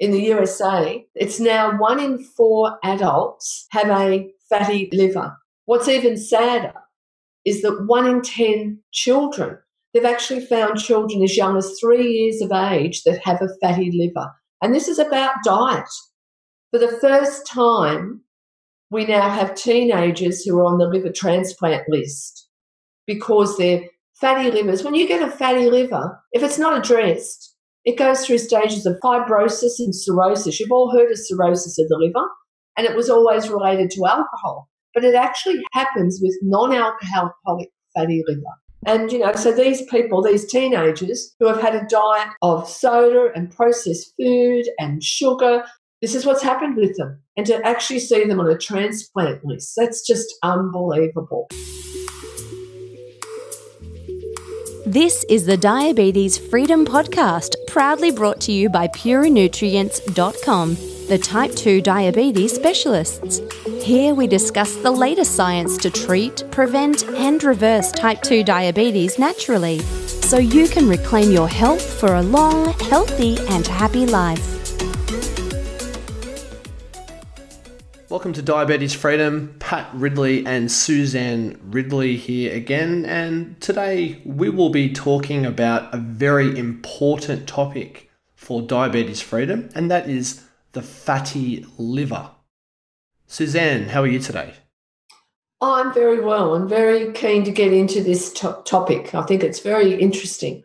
in the USA, it's now one in four adults have a fatty liver. What's even sadder is that one in 10 children, they've actually found children as young as three years of age that have a fatty liver. And this is about diet. For the first time, we now have teenagers who are on the liver transplant list because they're fatty livers. When you get a fatty liver, if it's not addressed, it goes through stages of fibrosis and cirrhosis. You've all heard of cirrhosis of the liver, and it was always related to alcohol. But it actually happens with non alcoholic fatty liver. And, you know, so these people, these teenagers who have had a diet of soda and processed food and sugar, this is what's happened with them. And to actually see them on a transplant list, that's just unbelievable. This is the Diabetes Freedom Podcast, proudly brought to you by PureNutrients.com, the type 2 diabetes specialists. Here we discuss the latest science to treat, prevent, and reverse type 2 diabetes naturally, so you can reclaim your health for a long, healthy, and happy life. Welcome to Diabetes Freedom. Pat Ridley and Suzanne Ridley here again, and today we will be talking about a very important topic for diabetes freedom, and that is the fatty liver. Suzanne, how are you today? Oh, I'm very well. I'm very keen to get into this to- topic. I think it's very interesting.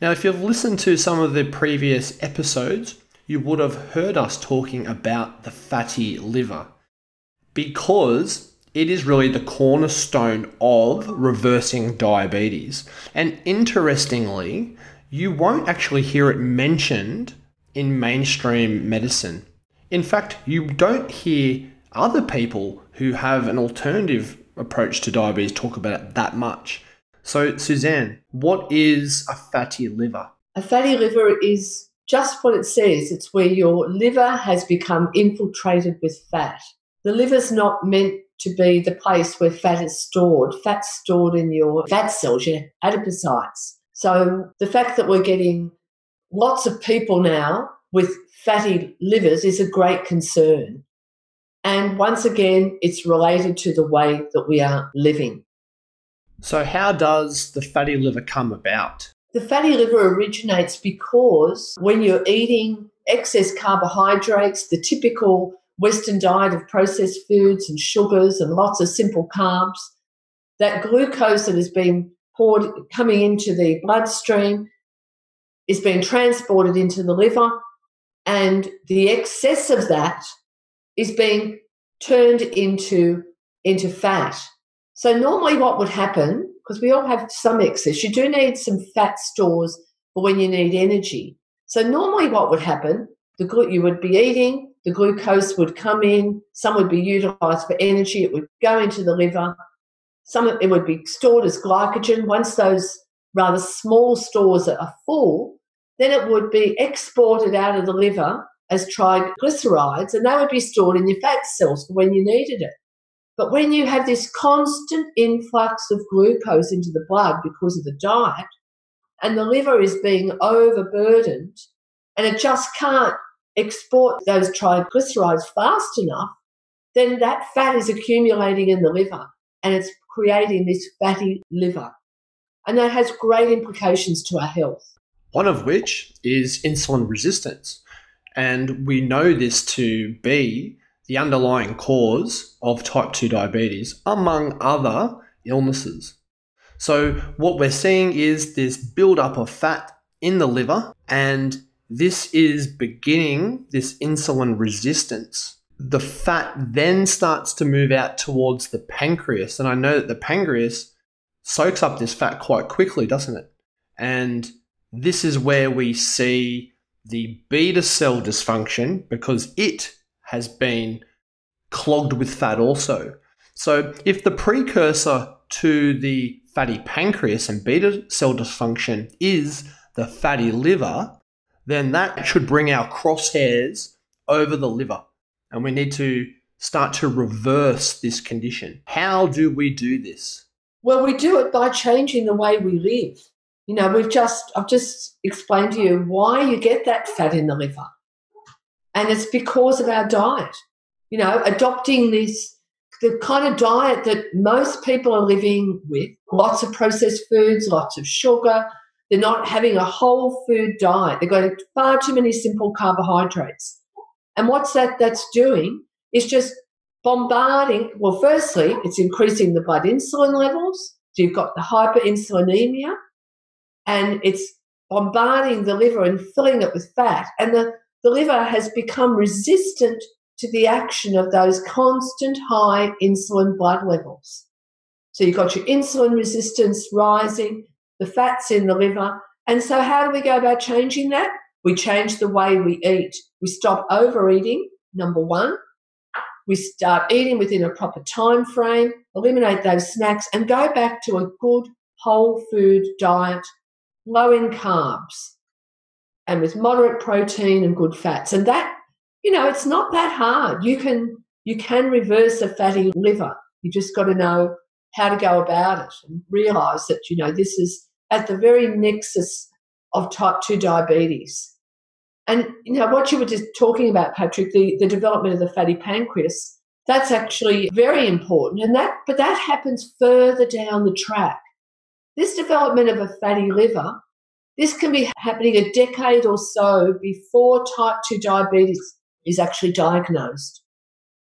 Now, if you've listened to some of the previous episodes, you would have heard us talking about the fatty liver because it is really the cornerstone of reversing diabetes. And interestingly, you won't actually hear it mentioned in mainstream medicine. In fact, you don't hear other people who have an alternative approach to diabetes talk about it that much. So, Suzanne, what is a fatty liver? A fatty liver is just what it says. It's where your liver has become infiltrated with fat. The liver's not meant to be the place where fat is stored. Fat's stored in your fat cells, your adipocytes. So the fact that we're getting lots of people now with fatty livers is a great concern. And once again, it's related to the way that we are living. So, how does the fatty liver come about? The fatty liver originates because when you're eating excess carbohydrates, the typical Western diet of processed foods and sugars and lots of simple carbs, that glucose that has been poured coming into the bloodstream is being transported into the liver, and the excess of that is being turned into, into fat. So normally what would happen because we all have some excess. You do need some fat stores for when you need energy. So normally, what would happen? The glu- you would be eating, the glucose would come in, some would be utilized for energy, it would go into the liver, some it would be stored as glycogen. Once those rather small stores are full, then it would be exported out of the liver as triglycerides, and they would be stored in your fat cells for when you needed it. But when you have this constant influx of glucose into the blood because of the diet, and the liver is being overburdened, and it just can't export those triglycerides fast enough, then that fat is accumulating in the liver and it's creating this fatty liver. And that has great implications to our health. One of which is insulin resistance. And we know this to be the underlying cause of type 2 diabetes, among other illnesses. So, what we're seeing is this buildup of fat in the liver, and this is beginning this insulin resistance. The fat then starts to move out towards the pancreas, and I know that the pancreas soaks up this fat quite quickly, doesn't it? And this is where we see the beta cell dysfunction because it has been clogged with fat also. So, if the precursor to the fatty pancreas and beta cell dysfunction is the fatty liver, then that should bring our crosshairs over the liver. And we need to start to reverse this condition. How do we do this? Well, we do it by changing the way we live. You know, we've just, I've just explained to you why you get that fat in the liver. And it's because of our diet. You know, adopting this, the kind of diet that most people are living with lots of processed foods, lots of sugar. They're not having a whole food diet. They've got far too many simple carbohydrates. And what's that that's doing is just bombarding. Well, firstly, it's increasing the blood insulin levels. So you've got the hyperinsulinemia, and it's bombarding the liver and filling it with fat. And the, the liver has become resistant to the action of those constant high insulin blood levels. So you've got your insulin resistance rising, the fat's in the liver. And so, how do we go about changing that? We change the way we eat. We stop overeating, number one. We start eating within a proper time frame, eliminate those snacks, and go back to a good whole food diet, low in carbs, and with moderate protein and good fats. And that, you know, it's not that hard. You can you can reverse a fatty liver. You just got to know how to go about it and realize that, you know, this is at the very nexus of type 2 diabetes. And you know what you were just talking about, Patrick, the, the development of the fatty pancreas, that's actually very important. And that but that happens further down the track. This development of a fatty liver, this can be happening a decade or so before type 2 diabetes is actually diagnosed.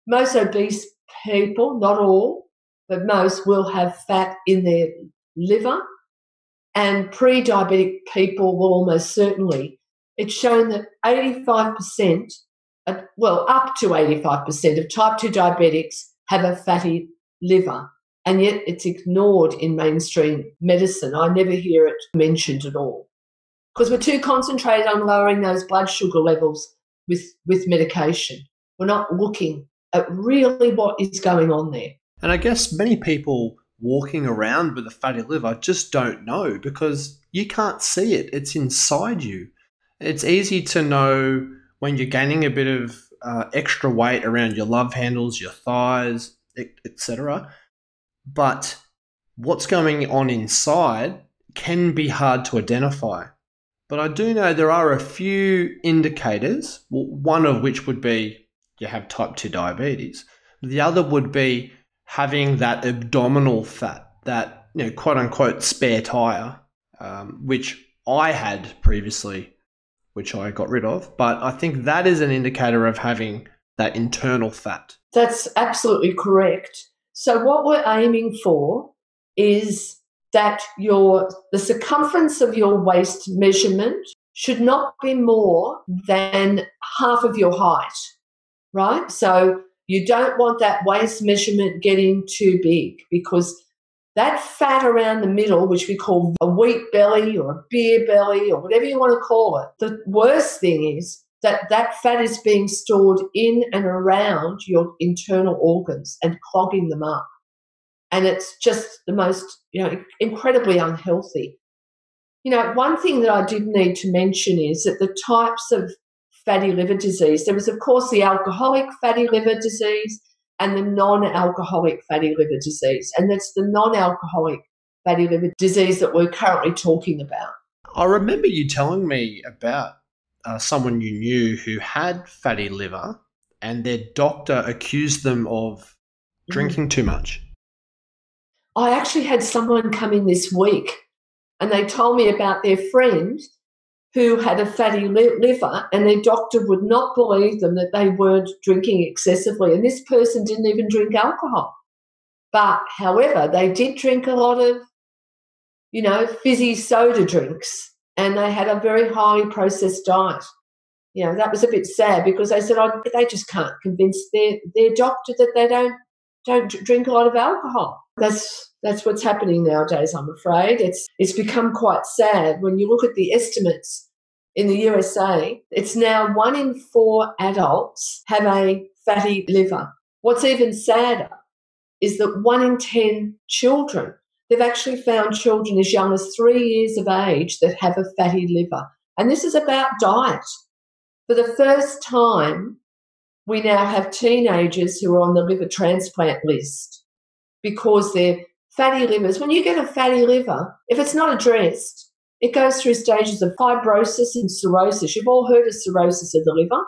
Most obese people, not all, but most will have fat in their liver. And pre diabetic people will almost certainly it's shown that 85%, uh, well, up to 85% of type 2 diabetics have a fatty liver, and yet it's ignored in mainstream medicine. I never hear it mentioned at all because we're too concentrated on lowering those blood sugar levels with, with medication. We're not looking at really what is going on there. And I guess many people walking around with a fatty liver just don't know because you can't see it, it's inside you. It's easy to know when you're gaining a bit of uh, extra weight around your love handles, your thighs, etc. But what's going on inside can be hard to identify. But I do know there are a few indicators, one of which would be you have type 2 diabetes. The other would be having that abdominal fat, that you know, quote unquote spare tire, um, which I had previously which I got rid of. But I think that is an indicator of having that internal fat. That's absolutely correct. So what we're aiming for is that your the circumference of your waist measurement should not be more than half of your height. Right? So you don't want that waist measurement getting too big because that fat around the middle, which we call a wheat belly or a beer belly or whatever you want to call it, the worst thing is that that fat is being stored in and around your internal organs and clogging them up. And it's just the most, you know, incredibly unhealthy. You know, one thing that I did need to mention is that the types of fatty liver disease, there was, of course, the alcoholic fatty liver disease, and the non alcoholic fatty liver disease. And that's the non alcoholic fatty liver disease that we're currently talking about. I remember you telling me about uh, someone you knew who had fatty liver and their doctor accused them of mm. drinking too much. I actually had someone come in this week and they told me about their friend who had a fatty liver, and their doctor would not believe them that they weren't drinking excessively. And this person didn't even drink alcohol. But, however, they did drink a lot of, you know, fizzy soda drinks, and they had a very highly processed diet. You know, that was a bit sad because they said oh, they just can't convince their, their doctor that they don't don't drink a lot of alcohol. That's that's what's happening nowadays. I'm afraid it's it's become quite sad when you look at the estimates in the USA, it's now one in four adults have a fatty liver. What's even sadder is that one in 10 children, they've actually found children as young as three years of age that have a fatty liver. And this is about diet. For the first time, we now have teenagers who are on the liver transplant list because they're fatty livers. When you get a fatty liver, if it's not addressed, it goes through stages of fibrosis and cirrhosis. You've all heard of cirrhosis of the liver.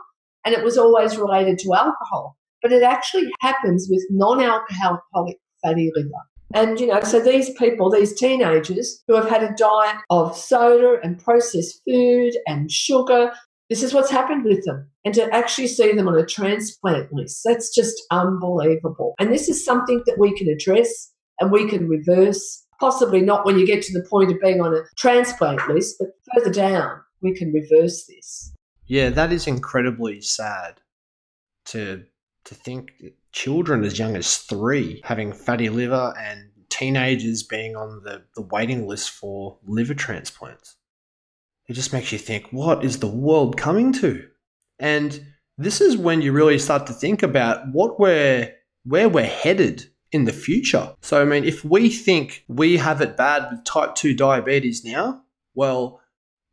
and it was always related to alcohol. But it actually happens with non alcoholic fatty liver. And, you know, so these people, these teenagers who have had a diet of soda and processed food and sugar, this is what's happened with them. And to actually see them on a transplant list, that's just unbelievable. And this is something that we can address and we can reverse. Possibly not when you get to the point of being on a transplant list, but further down, we can reverse this. Yeah, that is incredibly sad to to think children as young as three having fatty liver and teenagers being on the, the waiting list for liver transplants. It just makes you think, what is the world coming to? And this is when you really start to think about what we're where we're headed in the future. So I mean, if we think we have it bad with type 2 diabetes now, well,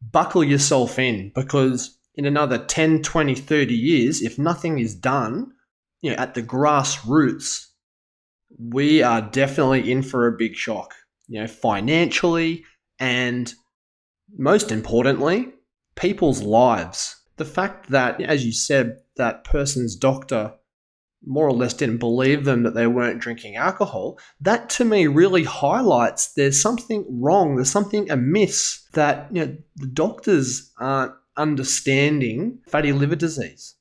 buckle yourself in because in another 10, 20, 30 years, if nothing is done, you know, at the grassroots, we are definitely in for a big shock, you know, financially and most importantly, people's lives. The fact that, as you said, that person's doctor more or less didn't believe them that they weren't drinking alcohol, that to me really highlights there's something wrong, there's something amiss that you know, the doctors aren't understanding fatty liver disease.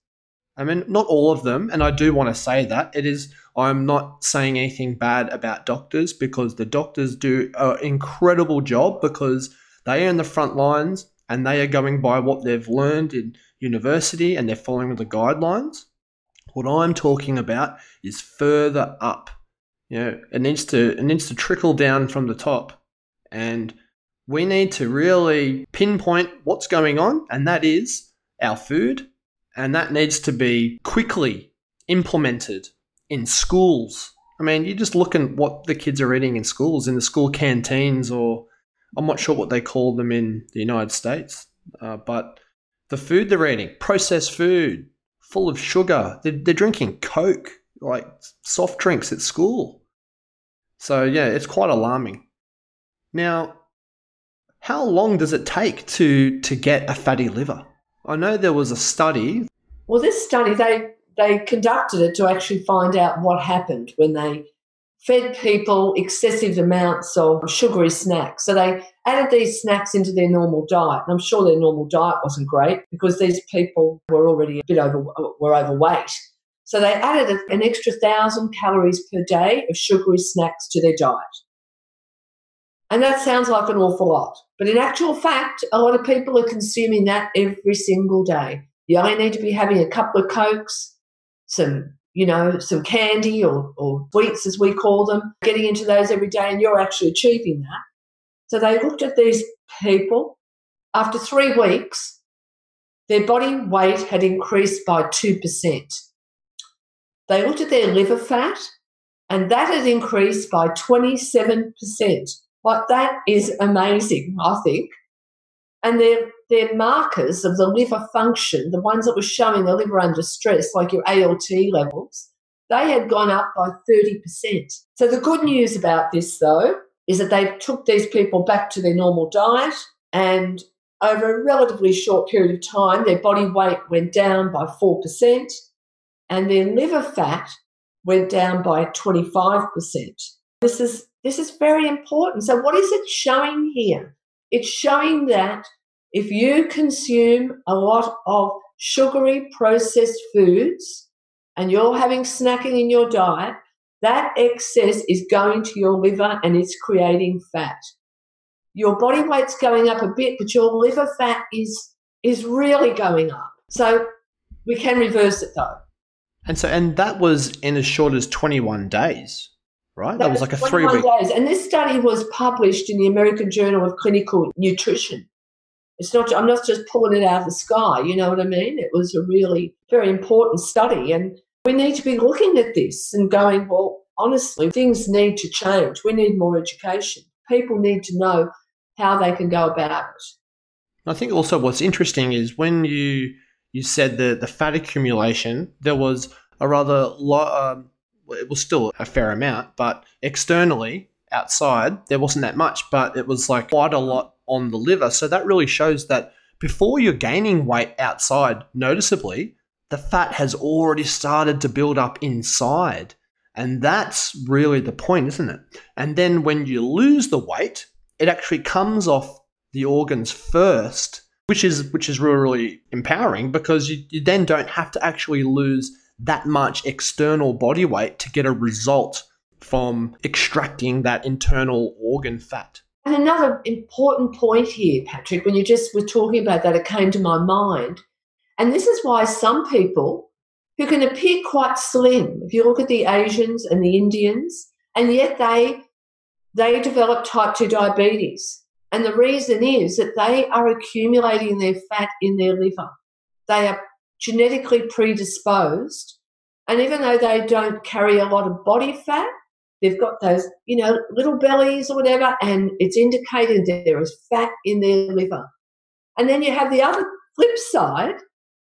I mean, not all of them, and I do want to say that. It is, I'm not saying anything bad about doctors because the doctors do an incredible job because they are in the front lines and they are going by what they've learned in university and they're following the guidelines. What I'm talking about is further up. You know, it needs to it needs to trickle down from the top. And we need to really pinpoint what's going on, and that is our food and that needs to be quickly implemented in schools. I mean, you just look at what the kids are eating in schools, in the school canteens, or I'm not sure what they call them in the United States, uh, but the food they're eating, processed food, full of sugar. They're, they're drinking Coke, like soft drinks at school. So, yeah, it's quite alarming. Now, how long does it take to, to get a fatty liver? I know there was a study. Well, this study, they, they conducted it to actually find out what happened when they fed people excessive amounts of sugary snacks. So they added these snacks into their normal diet. And I'm sure their normal diet wasn't great because these people were already a bit over, were overweight. So they added an extra thousand calories per day of sugary snacks to their diet. And that sounds like an awful lot. But in actual fact, a lot of people are consuming that every single day. You only need to be having a couple of Cokes, some, you know, some candy or, or sweets as we call them, getting into those every day, and you're actually achieving that. So they looked at these people. After three weeks, their body weight had increased by 2%. They looked at their liver fat, and that had increased by 27%. Like that is amazing, I think. And their their markers of the liver function, the ones that were showing the liver under stress, like your ALT levels, they had gone up by 30%. So the good news about this though is that they took these people back to their normal diet and over a relatively short period of time, their body weight went down by 4% and their liver fat went down by 25%. This is this is very important. So, what is it showing here? It's showing that if you consume a lot of sugary processed foods and you're having snacking in your diet, that excess is going to your liver and it's creating fat. Your body weight's going up a bit, but your liver fat is is really going up. So we can reverse it though. And so and that was in as short as 21 days right? That, that was, was like a three week. Days. And this study was published in the American Journal of Clinical Nutrition. It's not, I'm not just pulling it out of the sky, you know what I mean? It was a really very important study. And we need to be looking at this and going, well, honestly, things need to change. We need more education. People need to know how they can go about it. I think also what's interesting is when you you said the the fat accumulation, there was a rather lo- um, it was still a fair amount, but externally, outside, there wasn't that much, but it was like quite a lot on the liver. So that really shows that before you're gaining weight outside noticeably, the fat has already started to build up inside. And that's really the point, isn't it? And then when you lose the weight, it actually comes off the organs first, which is which is really, really empowering because you, you then don't have to actually lose that much external body weight to get a result from extracting that internal organ fat. And another important point here, Patrick, when you just were talking about that, it came to my mind and this is why some people who can appear quite slim, if you look at the Asians and the Indians, and yet they they develop type 2 diabetes. And the reason is that they are accumulating their fat in their liver. They are genetically predisposed. And even though they don't carry a lot of body fat, they've got those, you know, little bellies or whatever, and it's indicated there is fat in their liver. And then you have the other flip side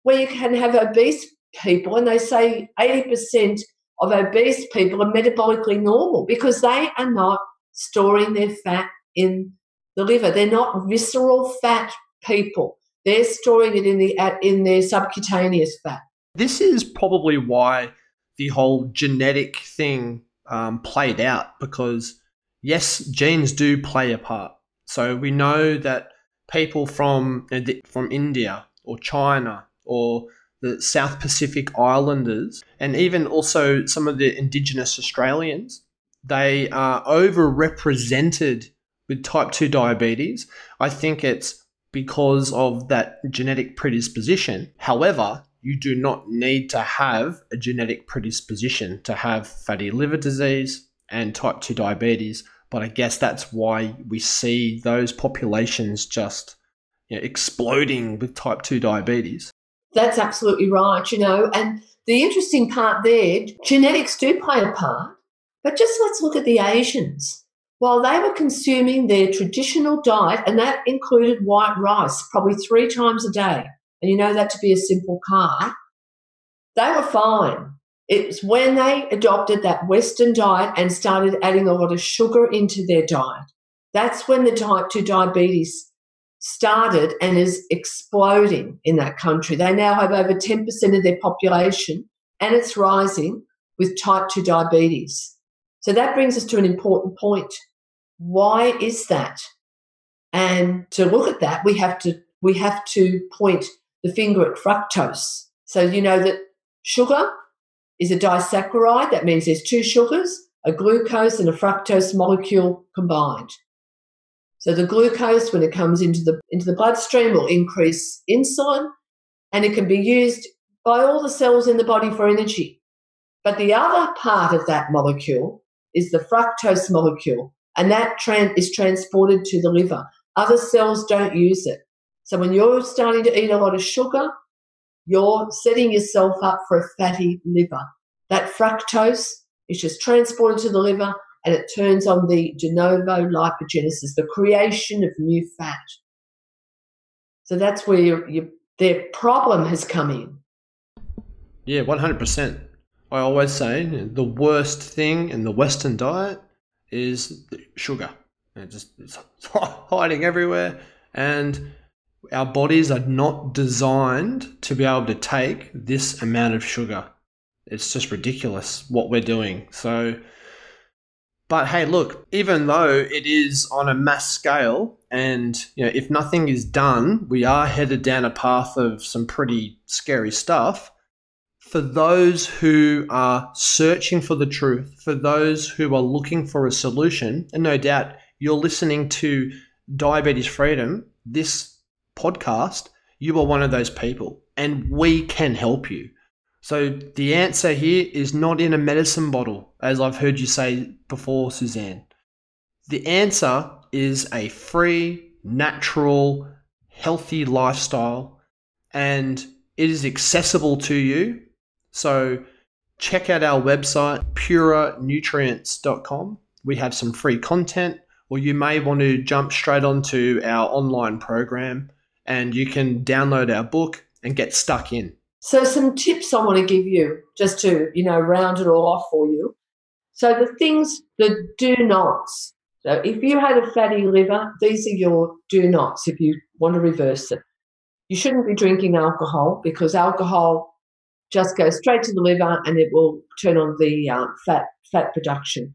where you can have obese people, and they say 80% of obese people are metabolically normal because they are not storing their fat in the liver. They're not visceral fat people. They're storing it in the in their subcutaneous fat. This is probably why the whole genetic thing um, played out because yes, genes do play a part. So we know that people from from India or China or the South Pacific Islanders, and even also some of the Indigenous Australians, they are overrepresented with type 2 diabetes. I think it's because of that genetic predisposition. However, you do not need to have a genetic predisposition to have fatty liver disease and type 2 diabetes. But I guess that's why we see those populations just you know, exploding with type 2 diabetes. That's absolutely right, you know. And the interesting part there, genetics do play a part, but just let's look at the Asians. While they were consuming their traditional diet, and that included white rice probably three times a day, and you know that to be a simple carb, they were fine. It was when they adopted that Western diet and started adding a lot of sugar into their diet. That's when the type 2 diabetes started and is exploding in that country. They now have over 10% of their population and it's rising with type 2 diabetes. So that brings us to an important point. Why is that? And to look at that, we have to we have to point the finger at fructose. So you know that sugar is a disaccharide. That means there's two sugars, a glucose and a fructose molecule combined. So the glucose, when it comes into the into the bloodstream, will increase insulin, and it can be used by all the cells in the body for energy. But the other part of that molecule is the fructose molecule, and that is transported to the liver. Other cells don't use it. So when you're starting to eat a lot of sugar, you're setting yourself up for a fatty liver. That fructose is just transported to the liver and it turns on the de novo lipogenesis, the creation of new fat. So that's where your, your, their problem has come in. Yeah, 100%. I always say the worst thing in the Western diet is sugar. It just it's hiding everywhere, and our bodies are not designed to be able to take this amount of sugar. It's just ridiculous what we're doing. So but hey, look, even though it is on a mass scale, and you know, if nothing is done, we are headed down a path of some pretty scary stuff. For those who are searching for the truth, for those who are looking for a solution, and no doubt you're listening to Diabetes Freedom, this podcast, you are one of those people, and we can help you. So the answer here is not in a medicine bottle, as I've heard you say before, Suzanne. The answer is a free, natural, healthy lifestyle, and it is accessible to you. So check out our website, purenutrients.com. We have some free content, or you may want to jump straight onto our online program and you can download our book and get stuck in. So, some tips I want to give you just to, you know, round it all off for you. So, the things, the do nots. So, if you had a fatty liver, these are your do nots if you want to reverse it. You shouldn't be drinking alcohol because alcohol just goes straight to the liver and it will turn on the uh, fat fat production.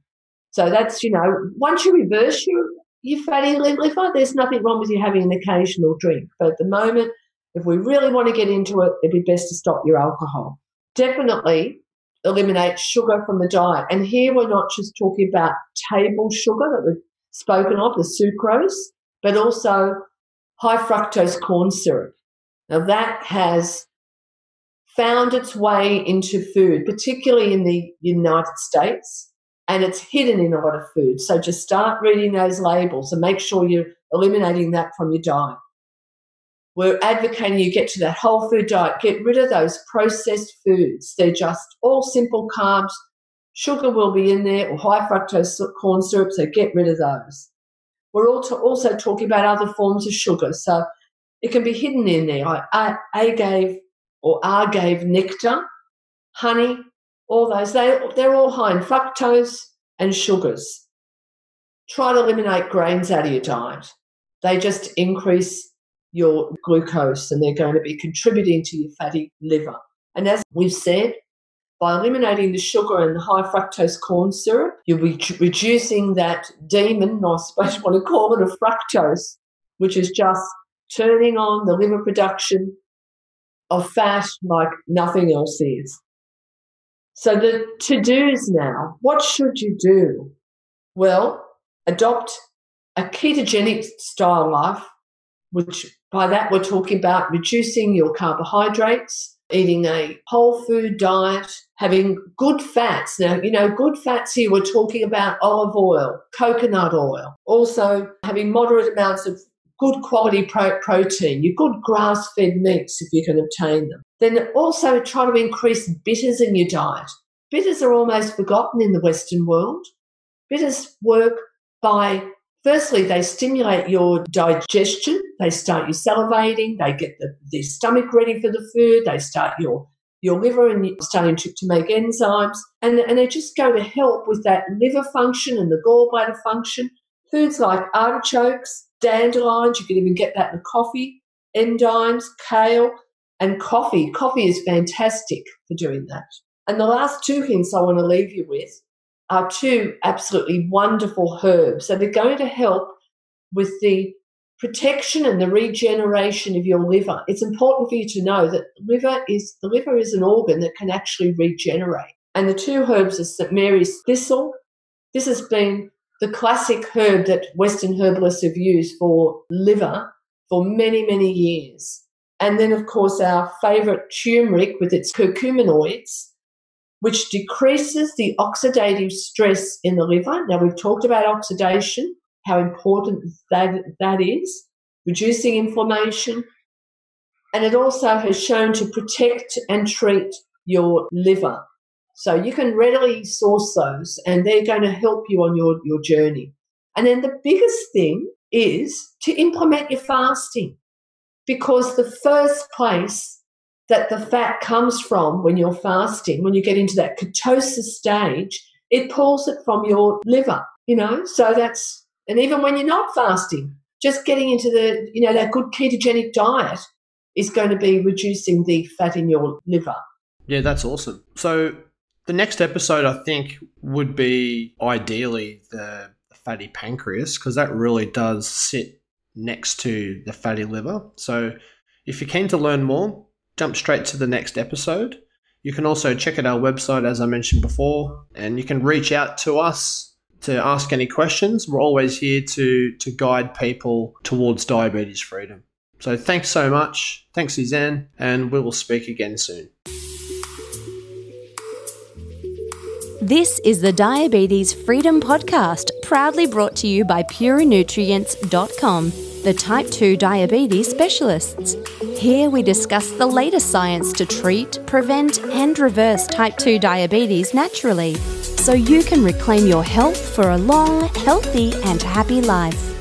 So that's you know once you reverse your your fatty liver, there's nothing wrong with you having an occasional drink. But at the moment, if we really want to get into it, it'd be best to stop your alcohol. Definitely eliminate sugar from the diet. And here we're not just talking about table sugar that we've spoken of, the sucrose, but also high fructose corn syrup. Now that has found its way into food, particularly in the United States, and it's hidden in a lot of food. So just start reading those labels and make sure you're eliminating that from your diet. We're advocating you get to that whole food diet, get rid of those processed foods. They're just all simple carbs. Sugar will be in there or high fructose corn syrup, so get rid of those. We're also talking about other forms of sugar, so it can be hidden in there, like agave or agave nectar, honey, all those. They, they're all high in fructose and sugars. Try to eliminate grains out of your diet. They just increase your glucose and they're going to be contributing to your fatty liver. And as we've said, by eliminating the sugar and the high fructose corn syrup, you'll be reducing that demon, I suppose you want to call it, of fructose, which is just turning on the liver production of fat like nothing else is. So the to-dos now, what should you do? Well, adopt a ketogenic style life, which by that we're talking about reducing your carbohydrates, eating a whole food diet, having good fats. Now, you know, good fats here, we're talking about olive oil, coconut oil, also having moderate amounts of good quality pro- protein, your good grass fed meats if you can obtain them. Then also try to increase bitters in your diet. Bitters are almost forgotten in the Western world. Bitters work by, firstly, they stimulate your digestion. They start you salivating. They get the, the stomach ready for the food. They start your your liver and starting to, to make enzymes. And, and they just go to help with that liver function and the gallbladder function. Foods like artichokes, dandelions, you can even get that in coffee, endives, kale, and coffee. Coffee is fantastic for doing that. And the last two hints I want to leave you with are two absolutely wonderful herbs that are going to help with the protection and the regeneration of your liver. It's important for you to know that liver is the liver is an organ that can actually regenerate. And the two herbs are St. Mary's thistle. This has been the classic herb that Western herbalists have used for liver for many, many years. And then, of course, our favorite turmeric with its curcuminoids, which decreases the oxidative stress in the liver. Now, we've talked about oxidation, how important that, that is, reducing inflammation. And it also has shown to protect and treat your liver. So you can readily source those and they're going to help you on your, your journey. And then the biggest thing is to implement your fasting because the first place that the fat comes from when you're fasting, when you get into that ketosis stage, it pulls it from your liver, you know? So that's, and even when you're not fasting, just getting into the, you know, that good ketogenic diet is going to be reducing the fat in your liver. Yeah, that's awesome. So the next episode, I think, would be ideally the fatty pancreas because that really does sit next to the fatty liver. So if you're keen to learn more, jump straight to the next episode. You can also check out our website, as I mentioned before, and you can reach out to us to ask any questions. We're always here to, to guide people towards diabetes freedom. So thanks so much. Thanks, Suzanne, and we will speak again soon. This is the Diabetes Freedom Podcast, proudly brought to you by PureNutrients.com, the type 2 diabetes specialists. Here we discuss the latest science to treat, prevent, and reverse type 2 diabetes naturally, so you can reclaim your health for a long, healthy, and happy life.